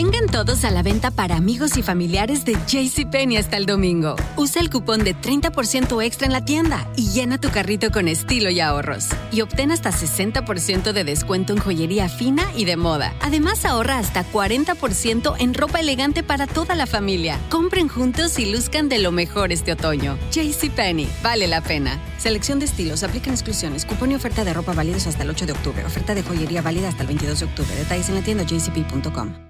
Vengan todos a la venta para amigos y familiares de JCPenney hasta el domingo. Usa el cupón de 30% extra en la tienda y llena tu carrito con estilo y ahorros. Y obtén hasta 60% de descuento en joyería fina y de moda. Además, ahorra hasta 40% en ropa elegante para toda la familia. Compren juntos y luzcan de lo mejor este otoño. JCPenney, vale la pena. Selección de estilos, aplican exclusiones, cupón y oferta de ropa válidos hasta el 8 de octubre. Oferta de joyería válida hasta el 22 de octubre. Detalles en la tienda jcp.com.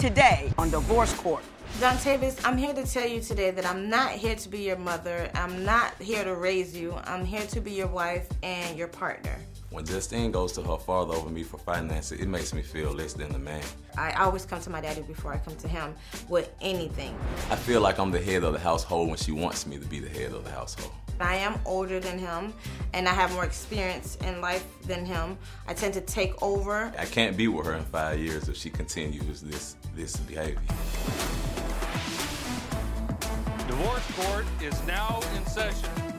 Today on Divorce Court. Dontavis, I'm here to tell you today that I'm not here to be your mother. I'm not here to raise you. I'm here to be your wife and your partner. When Justine goes to her father over me for finances, it makes me feel less than a man. I always come to my daddy before I come to him with anything. I feel like I'm the head of the household when she wants me to be the head of the household. I am older than him and I have more experience in life than him. I tend to take over. I can't be with her in five years if she continues this this behavior. Divorce Court is now in session.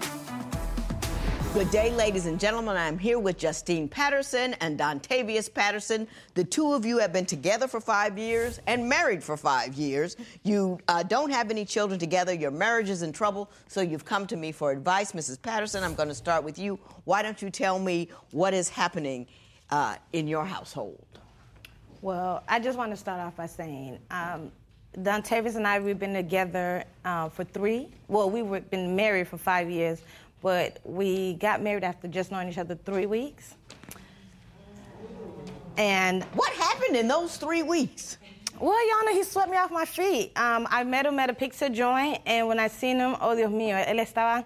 Good day, ladies and gentlemen. I'm here with Justine Patterson and Dontavius Patterson. The two of you have been together for five years and married for five years. You uh, don't have any children together. Your marriage is in trouble, so you've come to me for advice. Mrs. Patterson, I'm going to start with you. Why don't you tell me what is happening uh, in your household? Well, I just want to start off by saying um, Dontavis and I, we've been together uh, for three. Well, we've been married for five years, but we got married after just knowing each other three weeks. And what happened in those three weeks? Well, Yana, he swept me off my feet. Um, I met him at a pizza joint, and when I seen him, oh Dios mío, él estaba.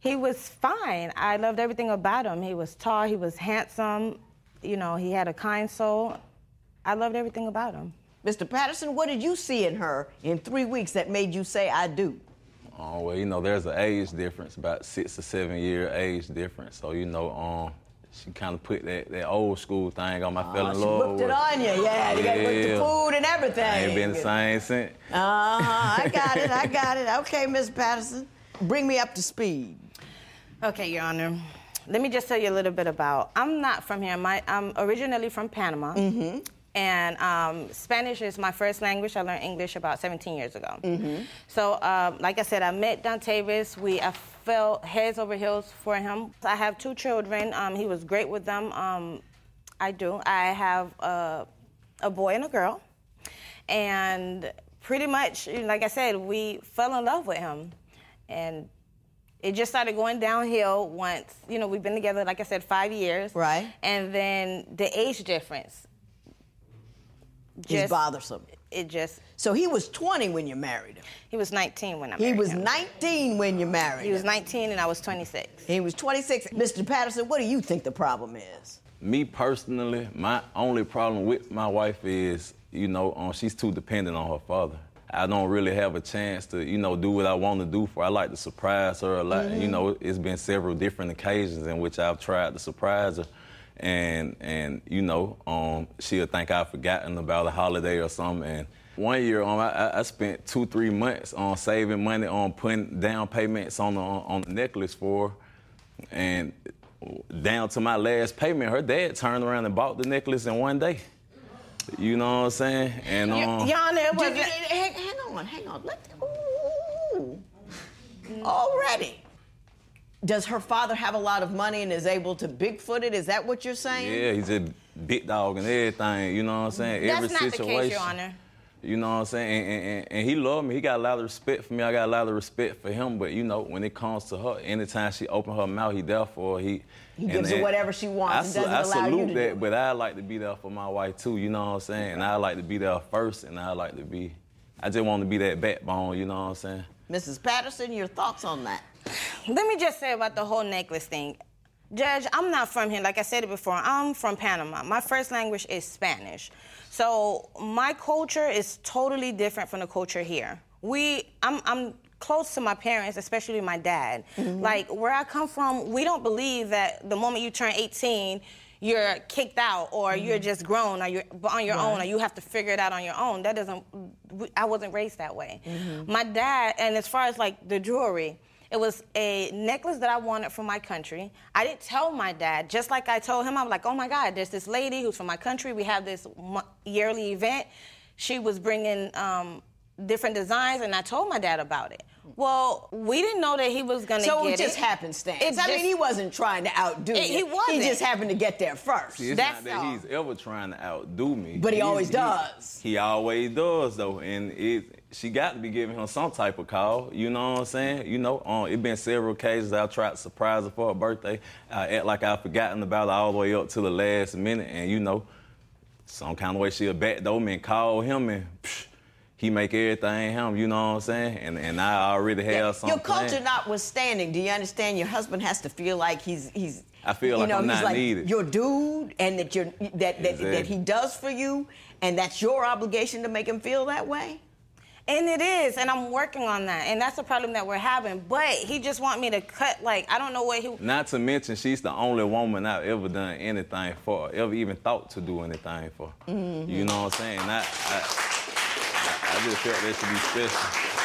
He was fine. I loved everything about him. He was tall. He was handsome. You know, he had a kind soul. I loved everything about him. Mr. Patterson, what did you see in her in three weeks that made you say I do? Oh, well, you know, there's an age difference, about six or seven year age difference. So, you know, um, she kind of put that, that old school thing on my oh, fell in she love. Whipped it on you, yeah. You got to whip the food and everything. I ain't been the same since. Uh huh. I got it. I got it. Okay, Miss Patterson, bring me up to speed. Okay, Your Honor. Let me just tell you a little bit about. I'm not from here. My, I'm originally from Panama. Mm-hmm. And um, Spanish is my first language. I learned English about 17 years ago. Mm-hmm. So, um, like I said, I met Dontavis. We I fell heads over heels for him. I have two children. Um, he was great with them. Um, I do. I have a, a boy and a girl. And pretty much, like I said, we fell in love with him. And it just started going downhill once, you know, we've been together, like I said, five years. Right. And then the age difference. Just bothersome. It just. So he was 20 when you married him. He was 19 when I married him. he was him. 19 when you married He was 19 and I was 26. He was 26. Mr. Patterson, what do you think the problem is? Me personally, my only problem with my wife is, you know, um, she's too dependent on her father. I don't really have a chance to, you know, do what I want to do for. her. I like to surprise her a lot. Mm-hmm. You know, it's been several different occasions in which I've tried to surprise her, and and you know, um, she'll think I've forgotten about a holiday or something. And one year, um, I, I spent two three months on saving money on putting down payments on the on the necklace for, her. and down to my last payment, her dad turned around and bought the necklace in one day. You know what I'm saying? And um, Yana, it Just- wasn't. hang, hang on, hang on. Let, ooh, already. Does her father have a lot of money and is able to Bigfoot it? Is that what you're saying? Yeah, he's a big dog and everything. You know what I'm saying? That's Every not the situation. case, Your Honor. You know what I'm saying? And, and, and, and he loved me. He got a lot of respect for me. I got a lot of respect for him. But you know, when it comes to her, anytime she open her mouth, he there for her. He He and- gives her whatever she wants I, and doesn't I allow you salute to that, do but I like to be there for my wife too. You know what I'm saying? And I like to be there first, and I like to be. I just want to be that backbone. You know what I'm saying? Mrs. Patterson, your thoughts on that? Let me just say about the whole necklace thing. Judge, I'm not from here. Like I said it before, I'm from Panama. My first language is Spanish. So my culture is totally different from the culture here. We, I'm, I'm close to my parents, especially my dad. Mm-hmm. Like where I come from, we don't believe that the moment you turn 18, you're kicked out or you're mm-hmm. just grown or you're on your own or you have to figure it out on your own. That doesn't, I wasn't raised that way. Mm-hmm. My dad, and as far as like the jewelry, It was a necklace that I wanted from my country. I didn't tell my dad, just like I told him. I'm like, oh my God, there's this lady who's from my country. We have this yearly event. She was bringing um, different designs, and I told my dad about it. Well, we didn't know that he was going to so get it. So it just happenstance. It I just, mean, he wasn't trying to outdo it, you. He wasn't. He just happened to get there first. See, it's That's not that all. he's ever trying to outdo me. But he he's, always does. He, he, always does, though. And it, she got to be giving him some type of call. You know what I'm saying? You know, um, it been several cases I tried to surprise her for her birthday. I act like I've forgotten about it all the way up to the last minute. And, you know, some kind of way she'll backdoor me and call him and... Psh, he make everything him, you know what I'm saying? And and I already have yeah. something. Your culture notwithstanding, do you understand your husband has to feel like he's he's I feel like know, I'm not like needed. Your dude and that you're that that, exactly. that he does for you and that's your obligation to make him feel that way? And it is, and I'm working on that, and that's the problem that we're having. But he just want me to cut, like I don't know what he. Not to mention, she's the only woman I've ever done anything for, ever even thought to do anything for. Mm-hmm. You know what I'm saying? I, I, I just felt that should be special.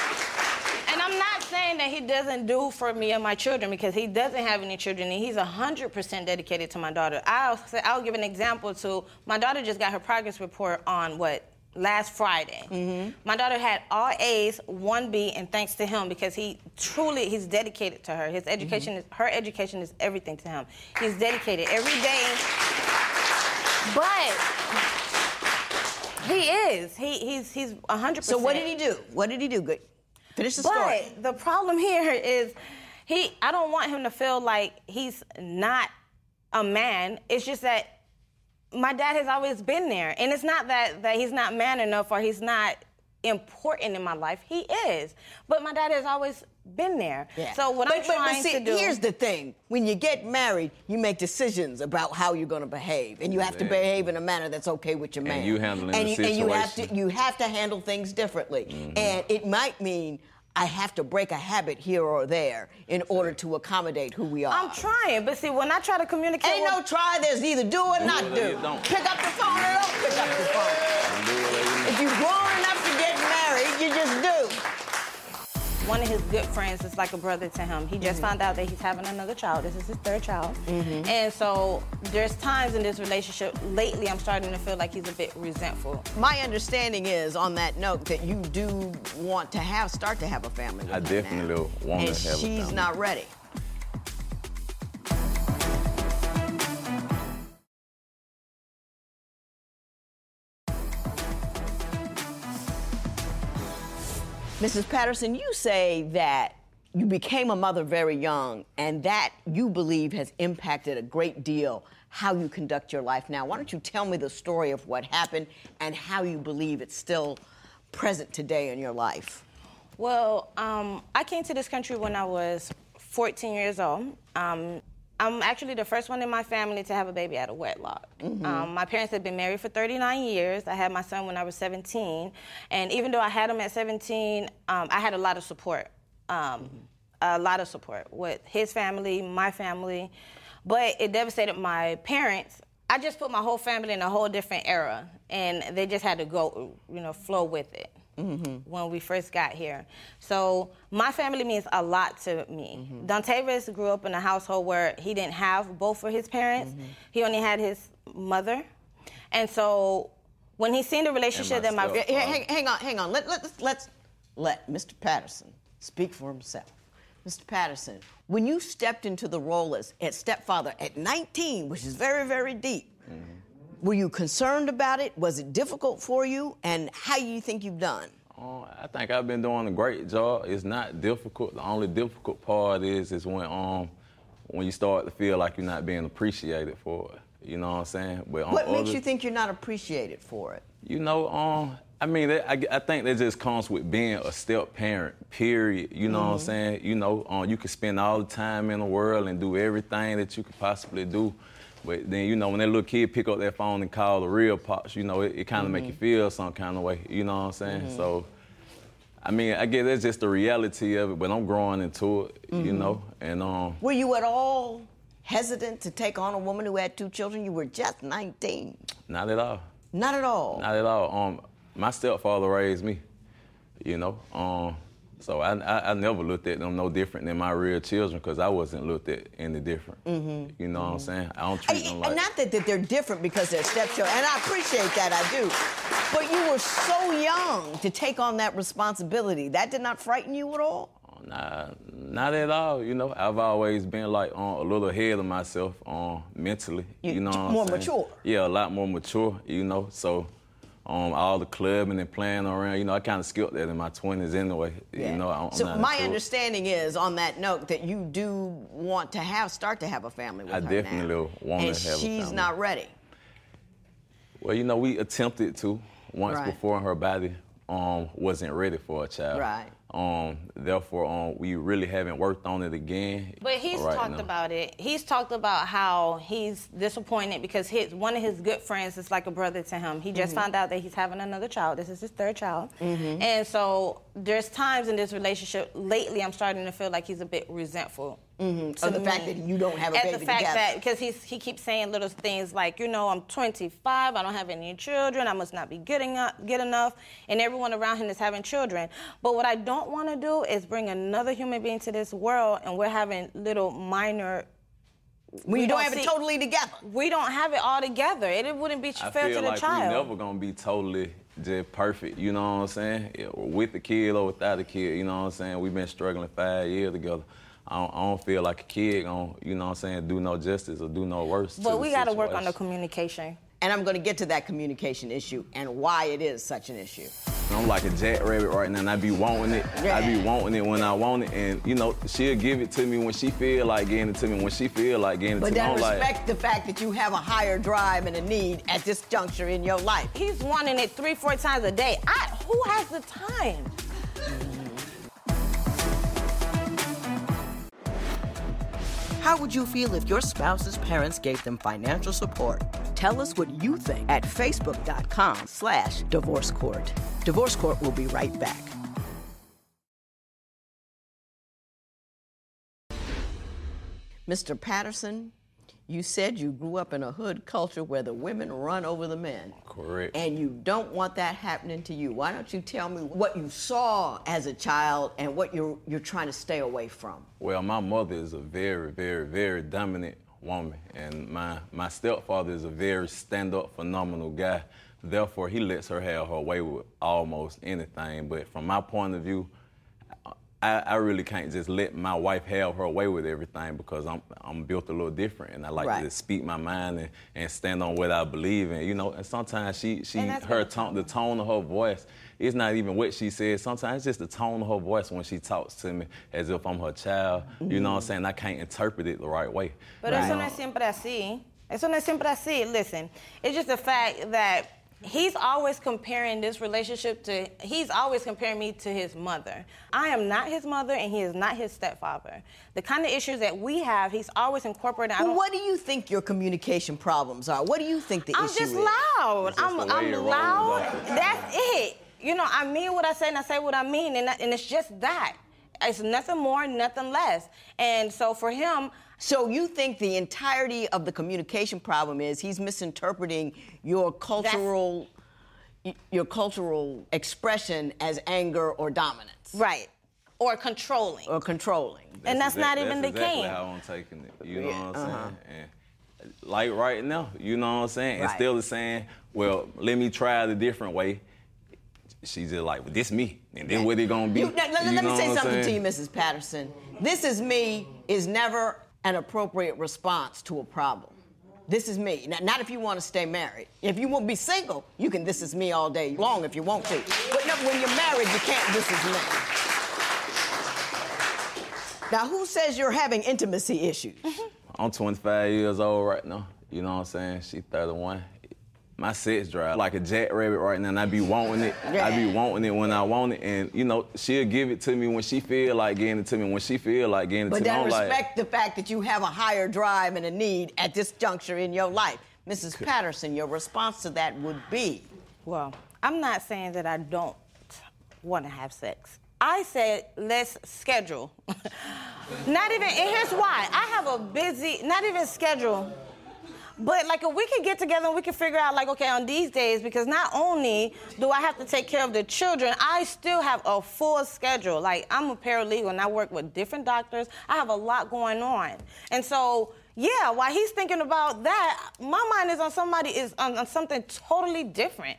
And I'm not saying that he doesn't do for me and my children because he doesn't have any children and he's 100% dedicated to my daughter. I'll, say, I'll give an example to my daughter just got her progress report on what last Friday. Mm-hmm. My daughter had all A's, one B, and thanks to him because he truly he's dedicated to her. His education mm-hmm. is her education is everything to him. He's dedicated every day. But he is. He he's he's hundred So what did he do? What did he do? Good. Finish the but story. But the problem here is he I don't want him to feel like he's not a man. It's just that my dad has always been there. And it's not that that he's not man enough or he's not important in my life. He is. But my dad has always been there. Yeah. So what but, I'm trying but see, to do. Here's the thing: when you get married, you make decisions about how you're going to behave, and you have to behave in a manner that's okay with your man. And you handling and the you, situation. And you have to you have to handle things differently, mm-hmm. and it might mean. I have to break a habit here or there in order to accommodate who we are. I'm trying, but see, when I try to communicate, ain't with... no try. There's either do or not do. do. Pick up the phone or don't pick up the phone. If you're grown one of his good friends is like a brother to him. He just mm-hmm. found out that he's having another child. This is his third child. Mm-hmm. And so there's times in this relationship, lately, I'm starting to feel like he's a bit resentful. My understanding is, on that note, that you do want to have, start to have a family. I definitely now. want and to have a family. she's not ready. Mrs. Patterson, you say that you became a mother very young, and that you believe has impacted a great deal how you conduct your life now. Why don't you tell me the story of what happened and how you believe it's still present today in your life? Well, um, I came to this country when I was 14 years old. Um, I'm actually the first one in my family to have a baby out of wedlock. Mm-hmm. Um, my parents had been married for 39 years. I had my son when I was 17. And even though I had him at 17, um, I had a lot of support. Um, mm-hmm. A lot of support with his family, my family. But it devastated my parents. I just put my whole family in a whole different era, and they just had to go, you know, flow with it mm-hmm. when we first got here. So my family means a lot to me. Mm-hmm. Dontavius grew up in a household where he didn't have both of his parents. Mm-hmm. He only had his mother. And so when he seen the relationship that my hang, hang, on, hang on. Let, let, let's, let's let Mr. Patterson speak for himself. Mr. Patterson, when you stepped into the role as, as stepfather at 19, which is very, very deep, mm-hmm. Were you concerned about it? Was it difficult for you? And how do you think you've done? Uh, I think I've been doing a great job. It's not difficult. The only difficult part is is when um when you start to feel like you're not being appreciated for it. You know what I'm saying? But what makes you think you're not appreciated for it? You know, um, I mean, I, I, think that just comes with being a step parent. Period. You know mm-hmm. what I'm mm-hmm. saying? You know, um, you can spend all the time in the world and do everything that you could possibly do, but then, you know, when that little kid pick up that phone and call the real pops, you know, it, it kind of mm-hmm. make you feel some kind of way. You know what I'm saying? Mm-hmm. So, I mean, I guess that's just the reality of it, but I'm growing into it, mm-hmm. you know. And um, were you at all hesitant to take on a woman who had two children? You were just 19. Not at all. Not at all. Not at all. Um, my stepfather raised me, you know. Um, So I, I, I never looked at them no different than my real children because I wasn't looked at any different. Mm-hmm. You know what I'm saying? I don't treat I- them like. And not that, that they're different because they're stepchildren, and I appreciate that, I do. But you were so young to take on that responsibility. That did not frighten you at all? Nah, not at all. You know, I've always been like on a little ahead of myself on mentally. You- You, know, what I'm more saying? mature. Yeah, a lot more mature. You know, so um, all the clubbing and playing around. You know, I kind of skipped that in my 20s anyway. You know, I'm, I'm so not my understanding is, on that note, that you do want to have start to have a family with her. I her definitely now. want and to have a she's not ready. Well, you know, we attempted to once Right. before her body um, wasn't ready for a child. Right. Um, therefore, um, we really haven't worked on it again. But he's right talked now. about it. He's talked about how he's disappointed because his one of his good friends is like a brother to him. He just Mm-hmm. found out that he's having another child. This is his third child. And so there's times in this relationship lately I'm starting to feel like he's a bit resentful. So the fact that you don't have a At baby the fact together. that because he's he keeps saying little things like, you know, I'm 25, I don't have any children, I must not be getting up, get enough, and everyone around him is having children. But what I don't want to do is bring another human being to this world, and we're having little minor. when you we don't don't have it totally together. We don't have it all together. It, it wouldn't be I fair feel to the like child. we never gonna be totally just perfect. You know what I'm saying? Yeah, With the kid or without the kid. You know what I'm saying? We've been struggling five years together. I don't, I don't feel like a kid gonna, you know what I'm saying, do no justice or do no worse. to but the we got to work on the communication. And I'm going to get to that communication issue and why it is such an issue. I'm like a jackrabbit right now, and I be wanting it. I be wanting it when I want it, and you know she'll give it to me when she feel like getting it to me. When she feel like getting it But to me, then I'm like, respect the fact that you have a higher drive and a need at this juncture in your life. He's wanting it three, four times a day. I, who has the time? How would you feel if your spouse's parents gave them financial support? Tell us what you think at facebook.com slash divorce court. Divorce Court will be right back. Mr. Patterson, you said you grew up in a hood culture where the women run over the men. Correct. And you don't want that happening to you. Why don't you tell me what you saw as a child and what you're, you're trying to stay away from? Well, my mother is a very, very, very dominant woman, and my my stepfather is a very stand-up, phenomenal guy. Therefore, he lets her have her way with almost anything. But from my point of view, I, I really can't just let my wife have her way with everything because I'm I'm built a little different, and I like Right. to speak my mind and, and stand on what I believe in. You know, and sometimes she she her tone the tone of her voice. It's not even what she says. Sometimes it's just the tone of her voice when she talks to me as if I'm her child. You know what I'm saying? I can't interpret it the right way. Pero eso You no know? es siempre así. Eso no es siempre así. Listen, it's just the fact that he's always comparing this relationship to, he's always comparing me to his mother. I am not his mother and he is not his stepfather. The kind of issues that we have, he's always incorporating. Well, what do you think your communication problems are? What do you think the I'm issue just is? loud. It's just I'm, the way I'm loud. That's it. You know, I mean what I say and I say what I mean, and, that- and it's just that. It's nothing more, nothing less. And so for him, So you think the entirety of the communication problem is he's misinterpreting your cultural y- your cultural expression as anger or dominance right, or controlling. or controlling. and that's not exact- even that's the exactly case. how I'm taking it. You know Yeah, what I'm uh-huh. saying? And like right now, you know what I'm saying? Right. still of saying, well, let me try it a different way, she's just like, well, this me. And then what it gonna be? You- let, let- let me say something to you. Mrs. Patterson. This is me is never an appropriate response to a problem. This is me. Now, not if you want to stay married. If you want to be single, you can this is me all day long if you want to. But no, when you're married, you can't this is me. Now, who says you're having intimacy issues? I'm 25 years old right now. You know what I'm saying? She 31. My sex drive like a jackrabbit right now, and I be wanting it. I be wanting it when I want it, and you know she'll give it to me when she feel like getting it to me. When she feel like getting it But to me, But then I'm like, respect the fact that you have a higher drive and a need at this juncture in your life. Mrs. Patterson, your response to that would be Well, I'm not saying that I don't want to have sex. I said let's schedule. not even, and here's why. I have a busy, not even schedule. But like if we could get together and we can figure out like okay on these days because not only do I have to take care of the children, I still have a full schedule. Like I'm a paralegal and I work with different doctors. I have a lot going on, and so yeah, while he's thinking about that, my mind is on somebody is on, on something totally different.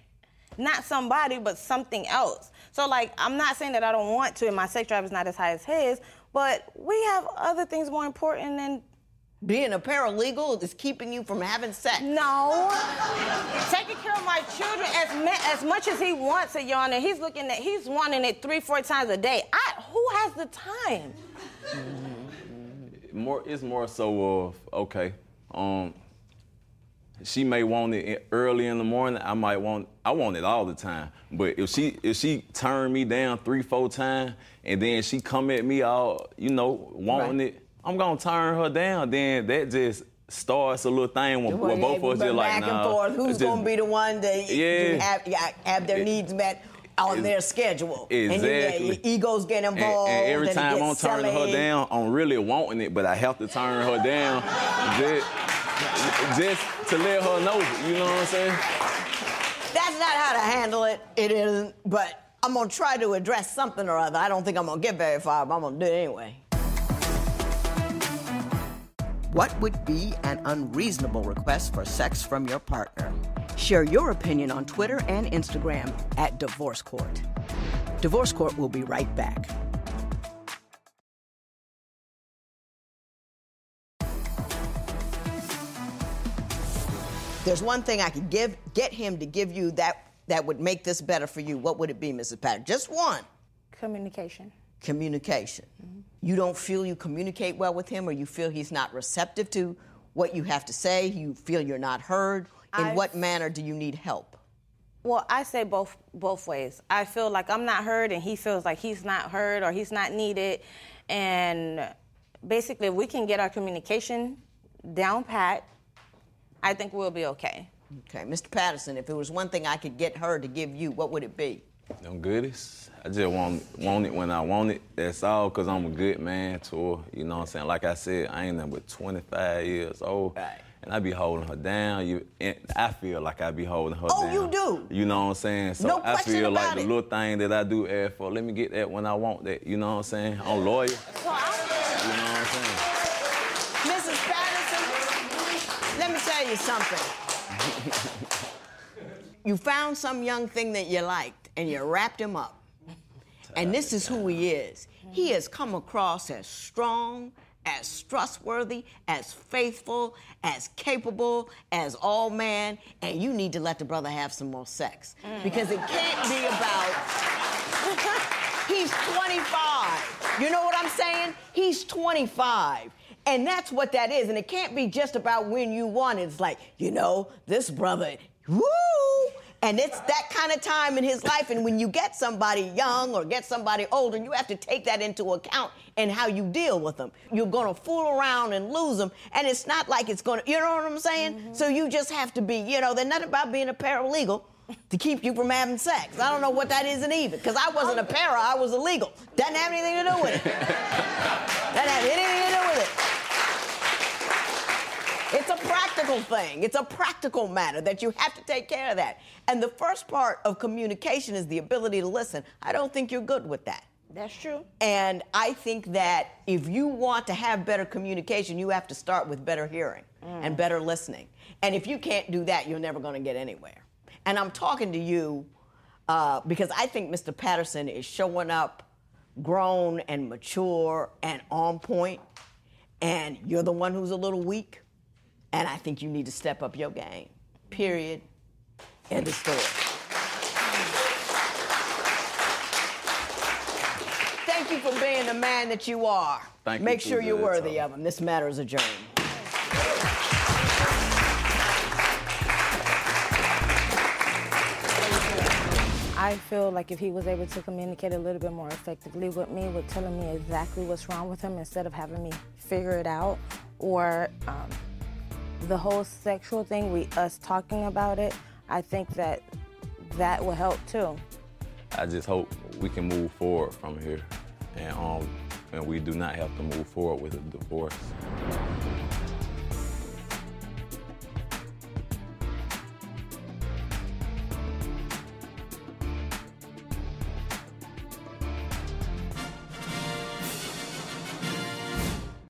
Not somebody, but something else. So like I'm not saying that I don't want to, and my sex drive is not as high as his, but we have other things more important than Being a paralegal is keeping you from having sex. No. Taking care of my children as ma- as much as he wants it, Your Honor. He's looking at he's wanting it three, four times a day. I who has the time? more it's more so of okay um she may want it early in the morning i might want i want it all the time but if she if she turn me down three four times and then she come at me all you know wanting Right. it i'm gonna turn her down then that just starts a little thing where, where both of us just like back nah, and forth. Who's just- going to be the one to Yeah. have, have their needs met on their schedule? And you, yeah, Exactly. your egos get involved. and every it time I'm turning her down, I'm really wanting it, but I have to turn her down just, just to let her know. You know what I'm saying? That's not how to handle it. It isn't. But I'm going to try to address something or other. I don't think I'm going to get very far, but I'm going to do it anyway. What would be an unreasonable request for sex from your partner? Share your opinion on Twitter and Instagram at Divorce Court. Divorce Court will be right back. There's one thing I could give, get him to give you that that would make this better for you. What would it be, Mrs. Patton? Just one. Communication. Communication. You don't feel you communicate well with him, or you feel he's not receptive to what you have to say. You feel you're not heard. In I've- what manner do you need help? Well, I say both both ways. I feel like I'm not heard, and he feels like he's not heard or he's not needed. And basically, if we can get our communication down pat, I think we'll be okay. Okay, Mr. Patterson, if it was one thing I could get her to give you, what would it be? Them goodies. I just want want it when I want it. That's all, cause I'm a good man to her. You know what I'm saying? Like I said, I ain't nothing but 25 years old. Right. And I be holding her down. You, I feel like I be holding her Oh, down. Oh, you do? You know what I'm saying? So No I feel like about the little thing that I do ask for, let me get that when I want that. You know what I'm saying? I'm loyal. You know what I'm saying? Mrs. Patterson, let me tell you something. you found some young thing that you liked and you wrapped him up. And this is who he is. He has come across as strong, as trustworthy, as faithful, as capable, as all man, and you need to let the brother have some more sex. Mm. Because it can't be about He's 25. You know what I'm saying? He's 25. And that's what that is. And it can't be just about when you want it. It's like, you know, this brother, woo! And it's that kind of time in his life. And when you get somebody young or get somebody older, you have to take that into account in how you deal with them. You're going to fool around and lose them. And it's not like it's going to, you know what I'm saying? Mm-hmm. So you just have to be, you know, they're not about being a paralegal to keep you from having sex. I don't know what that isn't even, because I wasn't a para, I was illegal. Doesn't have anything to do with it. Doesn't have anything to do with it. It's a practical thing. It's a practical matter that you have to take care of that. And the first part of communication is the ability to listen. I don't think you're good with that. That's true. And I think that if you want to have better communication, you have to start with better hearing and better listening. And if you can't do that, you're never going to get anywhere. And I'm talking to you uh, because I think Mr. Patterson is showing up grown and mature and on point, and you're the one who's a little weak. And I think you need to step up your game. Period. End of story. Thank you for being the man that you are. Thank you Make for sure you're that, worthy Tom. of him. This matter is adjourned. I feel like if he was able to communicate a little bit more effectively with me, with telling me exactly what's wrong with him instead of having me figure it out, or um, the whole sexual thing, we us talking about it, I think that that will help too. I just hope we can move forward from here, and um, and we do not have to move forward with a divorce.